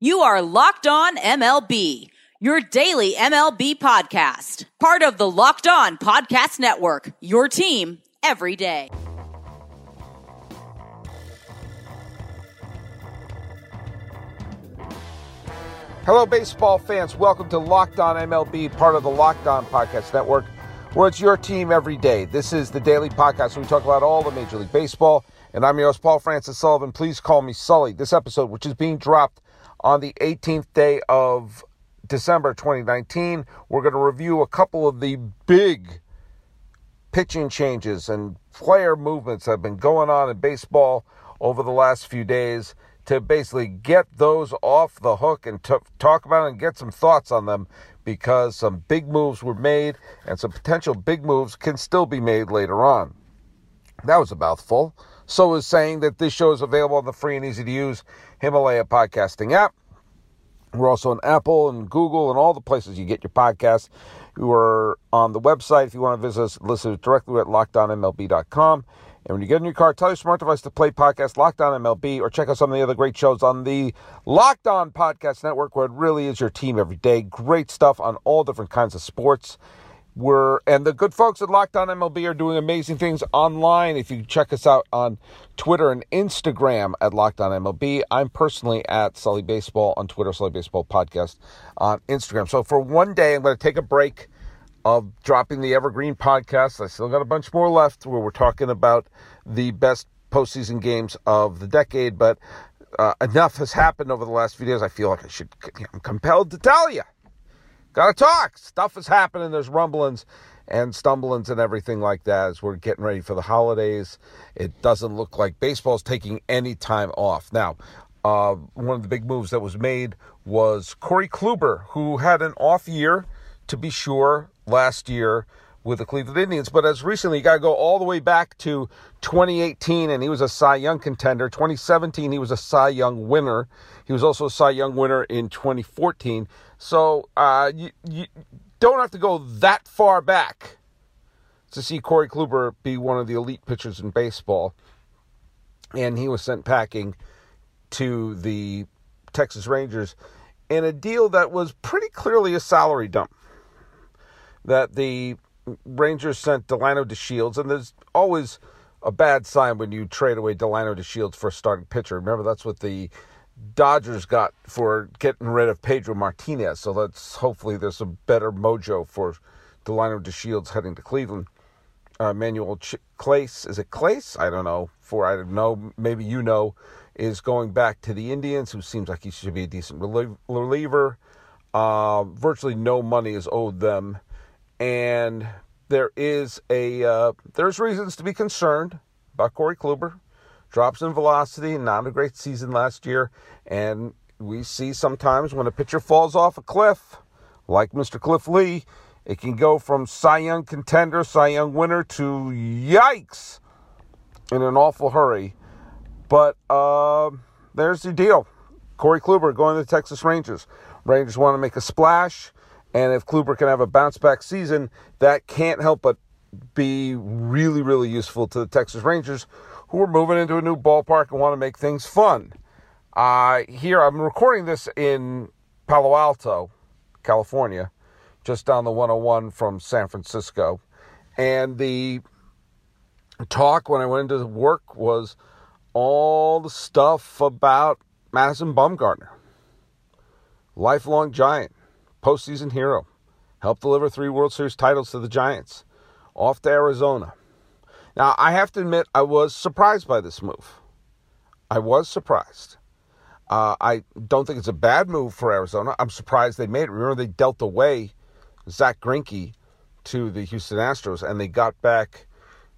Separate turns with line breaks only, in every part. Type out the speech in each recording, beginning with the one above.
You are Locked On MLB, your daily MLB podcast. Part of the Locked On Podcast Network, your team every day.
Hello, baseball fans. Welcome to Locked On MLB, part of the Locked On Podcast Network, where it's your team every day. This is the daily podcast where we talk about all the Major League Baseball. And I'm your host, Paul Francis Sullivan. Please call me Sully. This episode, which is being dropped on the 18th day of December 2019, we're going to review a couple of the big pitching changes and player movements that have been going on in baseball over the last few days to basically get those off the hook and t- talk about it and get some thoughts on them because some big moves were made and some potential big moves can still be made later on. That was a mouthful. So is saying that this show is available on the free and easy to use Himalaya podcasting app. We're also on Apple and Google and all the places you get your podcasts. We are on the website. If you want to visit us, listen directly at lockedonmlb.com. And when you get in your car, tell your smart device to play podcast Locked On MLB or check out some of the other great shows on the Locked On Podcast Network, where it really is your team every day. Great stuff on all different kinds of sports. We're and the good folks at Locked On MLB are doing amazing things online. If you check us out on Twitter and Instagram at Locked On MLB, I'm personally at Sully Baseball on Twitter, Sully Baseball Podcast on Instagram. So for one day, I'm going to take a break of dropping the Evergreen podcast. I still got a bunch more left where we're talking about the best postseason games of the decade, but uh, enough has happened over the last few days. I feel like I should, I'm compelled to tell you. Gotta talk. Stuff is happening. There's rumblings and stumblings and everything like that as we're getting ready for the holidays. It doesn't look like baseball's taking any time off. Now, uh, one of the big moves that was made was Corey Kluber, who had an off year, to be sure, last year with the Cleveland Indians. But as recently, you got to go all the way back to 2018, and he was a Cy Young contender. 2017, he was a Cy Young winner. He was also a Cy Young winner in 2014. So uh, you, you don't have to go that far back to see Corey Kluber be one of the elite pitchers in baseball. And he was sent packing to the Texas Rangers in a deal that was pretty clearly a salary dump that the Rangers sent Delino DeShields, and there's always a bad sign when you trade away Delino DeShields for a starting pitcher. Remember, that's what the Dodgers got for getting rid of Pedro Martinez. So let's hopefully there's a better mojo for Delino DeShields heading to Cleveland. Uh, Manuel Ch- Clace, is it Clace? I don't know. For I don't know, maybe you know, is going back to the Indians, who seems like he should be a decent reliever. Uh, virtually no money is owed them and there is a uh, there's reasons to be concerned about Corey Kluber. Drops in velocity, not a great season last year, and we see sometimes when a pitcher falls off a cliff, like Mr. Cliff Lee, it can go from Cy Young contender, Cy Young winner to yikes in an awful hurry. But uh, there's the deal. Corey Kluber going to the Texas Rangers. Rangers want to make a splash. And if Kluber can have a bounce back season, that can't help but be really, really useful to the Texas Rangers, who are moving into a new ballpark and want to make things fun. Uh, here, I'm recording this in Palo Alto, California, just down the 101 from San Francisco. And the talk when I went into work was all the stuff about Madison Bumgarner, lifelong giant postseason hero, helped deliver three World Series titles to the Giants, off to Arizona. Now, I have to admit, I was surprised by this move. I was surprised. Uh, I don't think it's a bad move for Arizona. I'm surprised they made it. Remember, they dealt away Zack Greinke to the Houston Astros, and they got back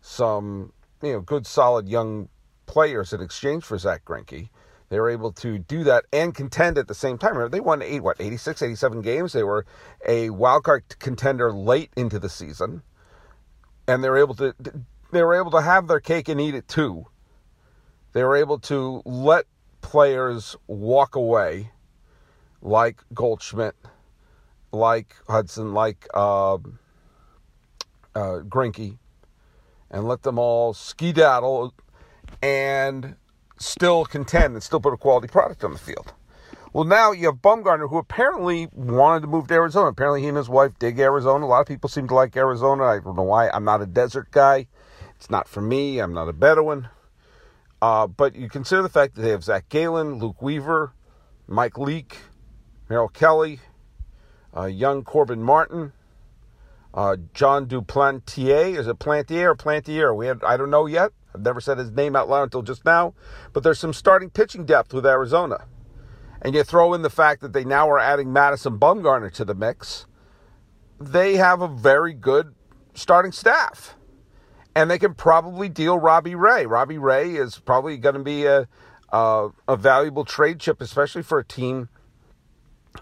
some, you know, good, solid young players in exchange for Zack Greinke. They were able to do that and contend at the same time. Remember, they won eight, what, 86, 87 games. They were a wild card contender late into the season, and they were able to they were able to have their cake and eat it too. They were able to let players walk away, like Goldschmidt, like Hudson, like uh, uh, Greinke, and let them all skedaddle and still contend and still put a quality product on the field. Well, now you have Bumgarner, who apparently wanted to move to Arizona. Apparently, he and his wife dig Arizona. A lot of people seem to like Arizona. I don't know why. I'm not a desert guy. It's not for me. I'm not a Bedouin. Uh, but you consider the fact that they have Zac Gallen, Luke Weaver, Mike Leake, Merrill Kelly, uh, young Corbin Martin, uh, Jon Duplantier. Is it Plantier or Plantier? We had, I don't know yet. I've never said his name out loud until just now. But there's some starting pitching depth with Arizona. And you throw in the fact that they now are adding Madison Bumgarner to the mix. They have a very good starting staff. And they can probably deal Robbie Ray. Robbie Ray is probably going to be a, a, a valuable trade chip, especially for a team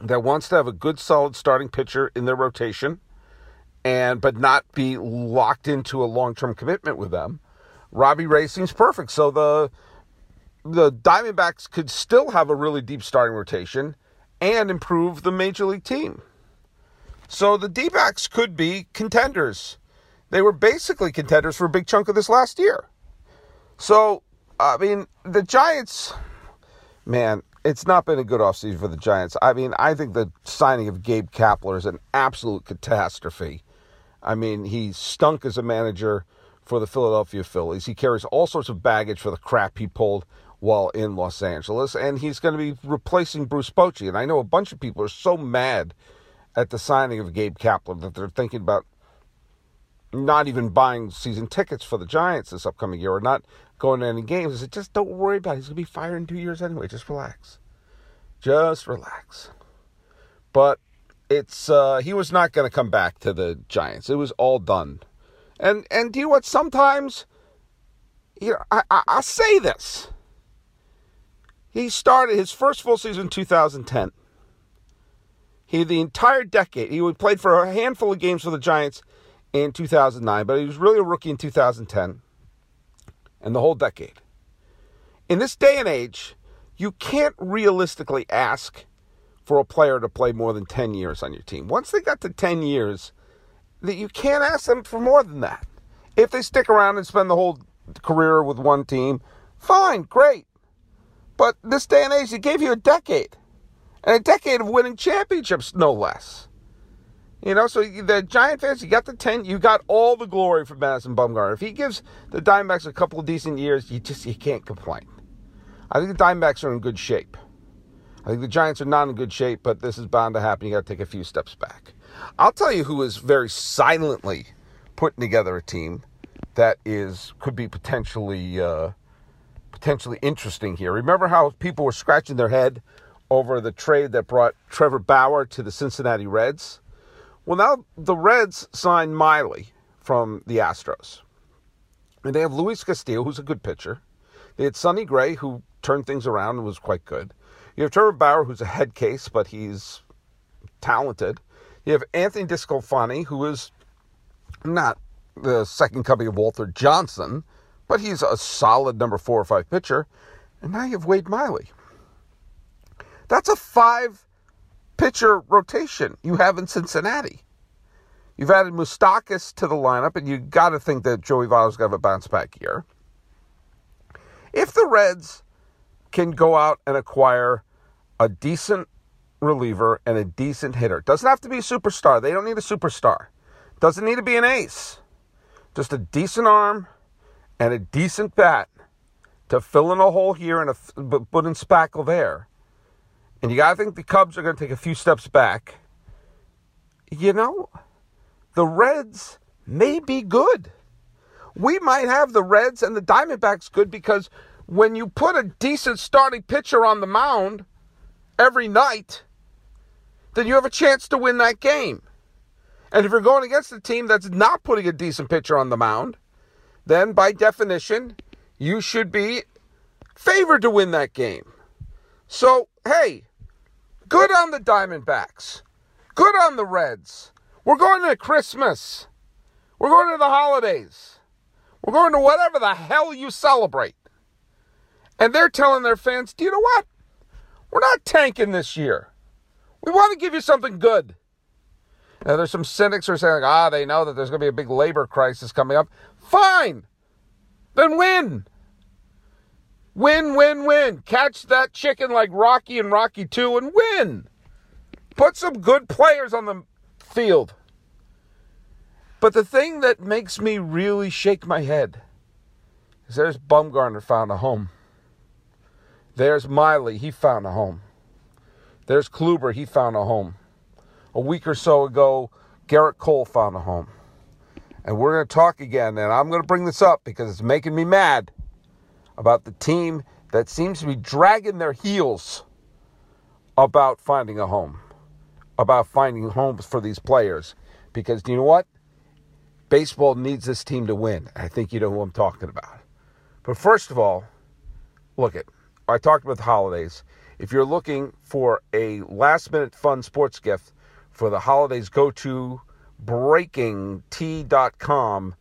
that wants to have a good, solid starting pitcher in their rotation and but not be locked into a long-term commitment with them. Robbie Ray seems perfect. So the the Diamondbacks could still have a really deep starting rotation and improve the major league team. So the D backs could be contenders. They were basically contenders for a big chunk of this last year. So, I mean, the Giants, man, it's not been a good offseason for the Giants. I mean, I think the signing of Gabe Kapler is an absolute catastrophe. I mean, he stunk as a manager for the Philadelphia Phillies. He carries all sorts of baggage for the crap he pulled while in Los Angeles, and he's going to be replacing Bruce Bochy. And I know a bunch of people are so mad at the signing of Gabe Kapler that they're thinking about not even buying season tickets for the Giants this upcoming year or not going to any games. I said, just don't worry about it. He's going to be fired in two years anyway. Just relax. Just relax. But it's uh, he was not going to come back to the Giants. It was all done. And and do you know what? Sometimes, you know, I, I, I say this. He started his first full season in 2010. He the entire decade he played for a handful of games for the Giants in 2009, but he was really a rookie in 2010 and the whole decade. In this day and age, you can't realistically ask for a player to play more than 10 years on your team. Once they got to 10 years, that you can't ask them for more than that. If they stick around and spend the whole career with one team, fine, great. But this day and age, it gave you a decade. And a decade of winning championships, no less. You know, so the Giant fans, you got the 10, you got all the glory from Madison Bumgarner. If he gives the Diamondbacks a couple of decent years, you just you can't complain. I think the Diamondbacks are in good shape. I think the Giants are not in good shape, but this is bound to happen. You got to take a few steps back. I'll tell you who is very silently putting together a team that is could be potentially uh, potentially interesting here. Remember how people were scratching their head over the trade that brought Trevor Bauer to the Cincinnati Reds? Well, now the Reds signed Miley from the Astros. And they have Luis Castillo, who's a good pitcher. They had Sonny Gray, who turned things around and was quite good. You have Trevor Bauer, who's a head case, but he's talented. You have Anthony DeSclafani, who is not the second coming of Walter Johnson, but he's a solid number four or five pitcher. And now you have Wade Miley. That's a five pitcher rotation you have in Cincinnati. You've added Moustakas to the lineup, and you got to think that Joey Votto's going to have a bounce back year. If the Reds can go out and acquire a decent reliever and a decent hitter. Doesn't have to be a superstar. They don't need a superstar. Doesn't need to be an ace. Just a decent arm and a decent bat to fill in a hole here and a put in spackle there. And you got to think the Cubs are going to take a few steps back. You know, the Reds may be good. We might have the Reds and the Diamondbacks good because when you put a decent starting pitcher on the mound every night, then you have a chance to win that game. And if you're going against a team that's not putting a decent pitcher on the mound, then by definition, you should be favored to win that game. So, hey, good on the Diamondbacks. Good on the Reds. We're going to Christmas. We're going to the holidays. We're going to whatever the hell you celebrate. And they're telling their fans, do you know what? We're not tanking this year. We want to give you something good. Now, there's some cynics who are saying, ah, they know that there's going to be a big labor crisis coming up. Fine. Then win. Win, win, win. Catch that chicken like Rocky and Rocky 2 and win. Put some good players on the field. But the thing that makes me really shake my head is there's Bumgarner found a home. There's Miley, he found a home. There's Kluber, he found a home. A week or so ago, Gerrit Cole found a home. And we're going to talk again, and I'm going to bring this up because it's making me mad about the team that seems to be dragging their heels about finding a home, about finding homes for these players. Because do you know what? Baseball needs this team to win. I think you know who I'm talking about. But first of all, look at I talked about the holidays. If you're looking for a last minute fun sports gift for the holidays, go to breakingt.com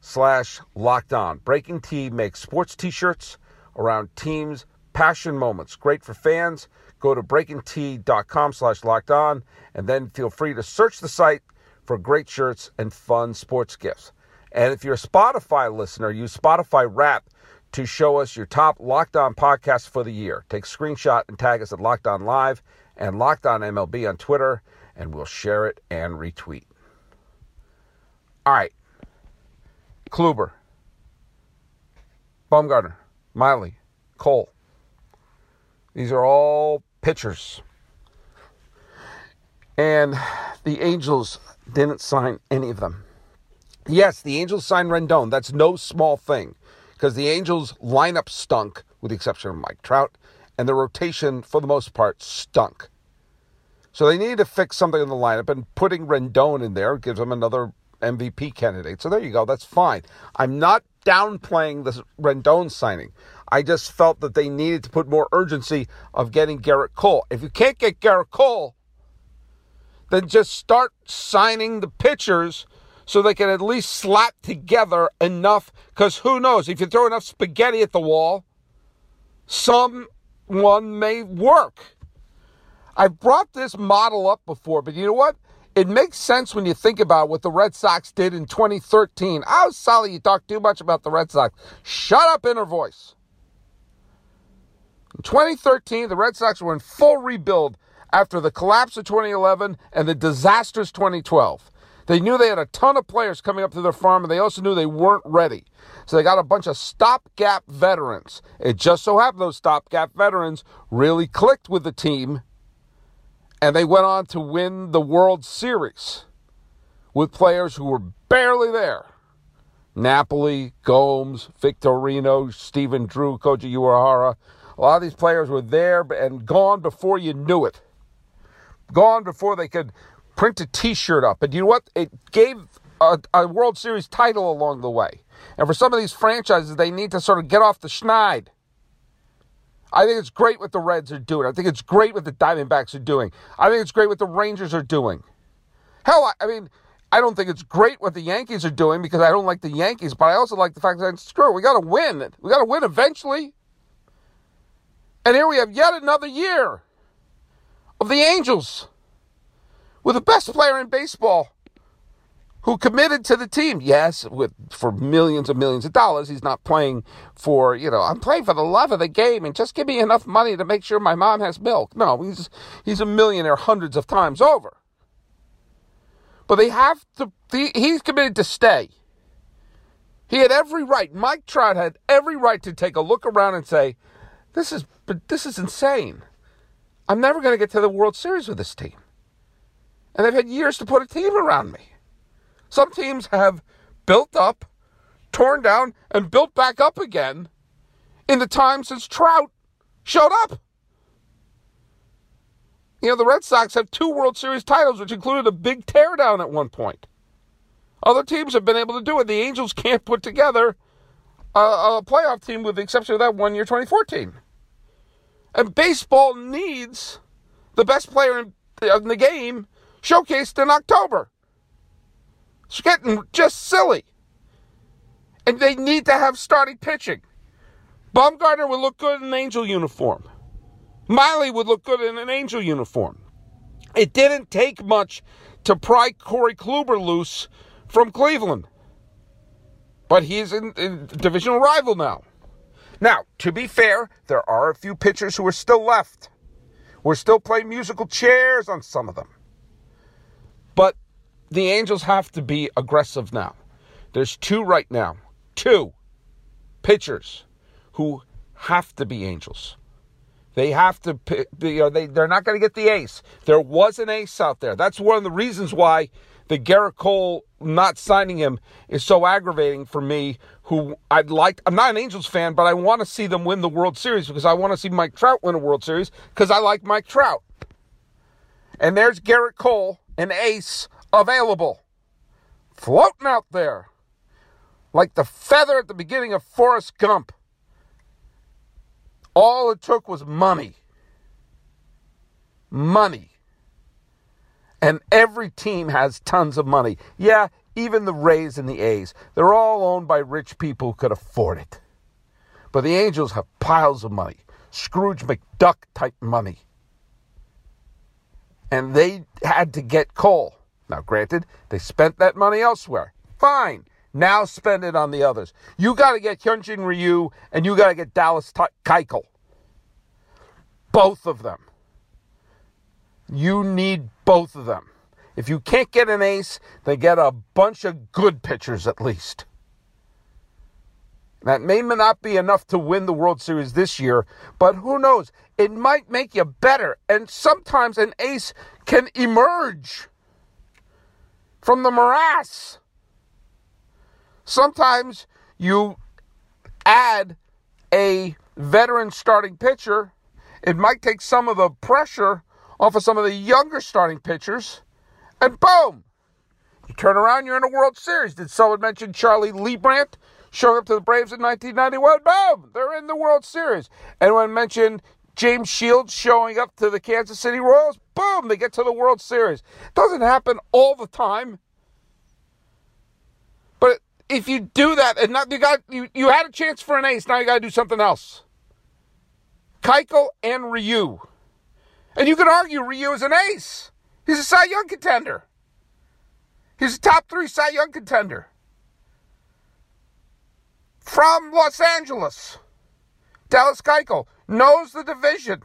slash locked on. Breaking T makes sports t-shirts around teams' passion moments. Great for fans. Go to breakingt.com slash locked on and then feel free to search the site for great shirts and fun sports gifts. And if you're a Spotify listener, use Spotify Wrap to show us your top Locked On podcasts for the year. Take a screenshot and tag us at Locked On Live and Locked On MLB on Twitter, and we'll share it and retweet. All right. Kluber, Bumgarner, Miley, Cole. These are all pitchers. And the Angels didn't sign any of them. Yes, the Angels signed Rendon. That's no small thing because the Angels lineup stunk, with the exception of Mike Trout, and the rotation, for the most part, stunk. So they needed to fix something in the lineup, and putting Rendon in there gives them another MVP candidate. So there you go. That's fine. I'm not downplaying the Rendon signing. I just felt that they needed to put more urgency of getting Gerrit Cole. If you can't get Gerrit Cole, then just start signing the pitchers so they can at least slap together enough. Because who knows? If you throw enough spaghetti at the wall, someone may work. I've brought this model up before, but you know what? It makes sense when you think about what the Red Sox did in 2013. Oh, Sully, you talk too much about the Red Sox. Shut up, inner voice. In 2013, the Red Sox were in full rebuild after the collapse of 2011 and the disastrous 2012. They knew they had a ton of players coming up to their farm, and they also knew they weren't ready. So they got a bunch of stopgap veterans. It just so happened those stopgap veterans really clicked with the team, and they went on to win the World Series with players who were barely there. Napoli, Gomes, Victorino, Stephen Drew, Koji Uehara. A lot of these players were there and gone before you knew it. Gone before they could print a T-shirt up. And you know what? It gave a, a, World Series title along the way. And for some of these franchises, they need to sort of get off the schneid. I think it's great what the Reds are doing. I think it's great what the Diamondbacks are doing. I think it's great what the Rangers are doing. Hell, I, I mean, I don't think it's great what the Yankees are doing because I don't like the Yankees, but I also like the fact that screw, it, we got to win. We got to win eventually. And here we have yet another year of the Angels with the best player in baseball who committed to the team. Yes, with for millions and millions of dollars. He's not playing for, you know, I'm playing for the love of the game and just give me enough money to make sure my mom has milk. No, he's he's a millionaire hundreds of times over. But they have to he's committed to stay. He had every right. Mike Trout had every right to take a look around and say, "This is but this is insane. I'm never going to get to the World Series with this team." And they've had years to put a team around me. Some teams have built up, torn down, and built back up again in the time since Trout showed up. You know, the Red Sox have two World Series titles, which included a big teardown at one point. Other teams have been able to do it. The Angels can't put together a, a playoff team with the exception of that one year 2014. And baseball needs the best player in, in the game showcased in October. It's getting just silly. And they need to have starting pitching. Bumgarner would look good in an Angel uniform. Miley would look good in an Angel uniform. It didn't take much to pry Corey Kluber loose from Cleveland. But he's a divisional rival now. Now, to be fair, there are a few pitchers who are still left. We're still playing musical chairs on some of them. The Angels have to be aggressive now. There's two right now, two pitchers who have to be Angels. They have to, you know, they, they're not going to get the ace. There was an ace out there. That's one of the reasons why the Gerrit Cole not signing him is so aggravating for me. Who I'd like, I'm not an Angels fan, but I want to see them win the World Series because I want to see Mike Trout win a World Series because I like Mike Trout. And there's Gerrit Cole, an ace available, floating out there like the feather at the beginning of Forrest Gump. All it took was money. Money. And every team has tons of money. Yeah, even the Rays and the A's. They're all owned by rich people who could afford it. But the Angels have piles of money. Scrooge McDuck type money. And they had to get Cole. Now, granted, they spent that money elsewhere. Fine. Now spend it on the others. You got to get Hyunjin Ryu and you got to get Dallas Keuchel. Both of them. You need both of them. If you can't get an ace, then get a bunch of good pitchers at least. That may not be enough to win the World Series this year, but who knows? It might make you better. And sometimes an ace can emerge from the morass. Sometimes you add a veteran starting pitcher, it might take some of the pressure off of some of the younger starting pitchers, and boom! You turn around, you're in a World Series. Did someone mention Charlie Leibrandt showing up to the Braves in 1991? Boom! They're in the World Series. Anyone mentioned James Shields showing up to the Kansas City Royals? Boom! They get to the World Series. It doesn't happen all the time. If you do that and not you got you, you had a chance for an ace, now you gotta do something else. Keuchel and Ryu. And you could argue Ryu is an ace. He's a Cy Young contender. He's a top three Cy Young contender. From Los Angeles. Dallas Keuchel knows the division.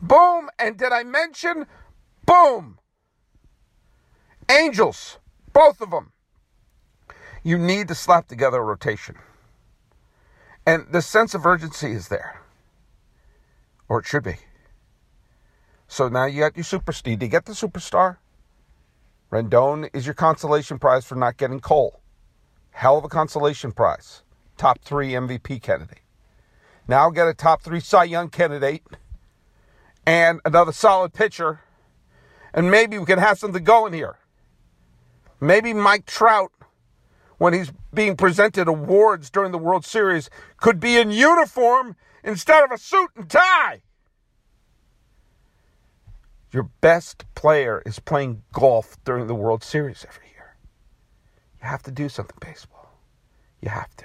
Boom. And did I mention? Boom. Angels. Both of them. You need to slap together a rotation. And the sense of urgency is there. Or it should be. So now you got your superstar. Did you get the superstar? Rendon is your consolation prize for not getting Cole. Hell of a consolation prize. Top three MVP candidate. Now get a top three Cy Young candidate and another solid pitcher. And maybe we can have something going here. Maybe Mike Trout, when he's being presented awards during the World Series, could be in uniform instead of a suit and tie. Your best player is playing golf during the World Series every year. You have to do something, baseball. You have to.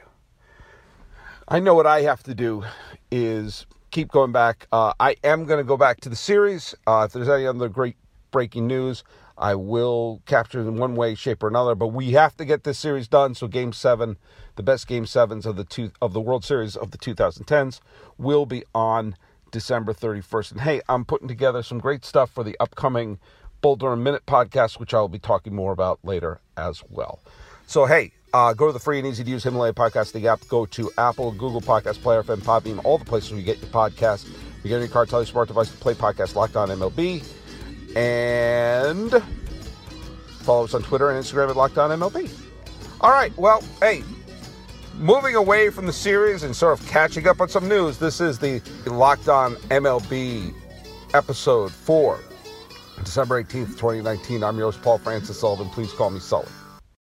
I know what I have to do is keep going back. Uh, I am going to go back to the series. Uh, if there's any other great breaking news, I will capture in one way, shape, or another. But we have to get this series done. So Game Seven, the best Game Sevens of the two of the World Series of the 2010s, will be on December 31st. And hey, I'm putting together some great stuff for the upcoming Bull Durham Minute podcast, which I'll be talking more about later as well. So, hey, uh, go to the free and easy to use Himalaya podcasting app. Go to Apple, Google Podcast Player, FM, Podbean, all the places where you get your podcasts. If You get your car, tell your smart device to play podcast Locked On MLB. And follow us on Twitter and Instagram at Locked On MLB. All right, well, hey, moving away from the series and sort of catching up on some news, this is the Locked On MLB episode for December 18th, 2019. I'm yours, Paul Francis Sullivan. Please call me Sully.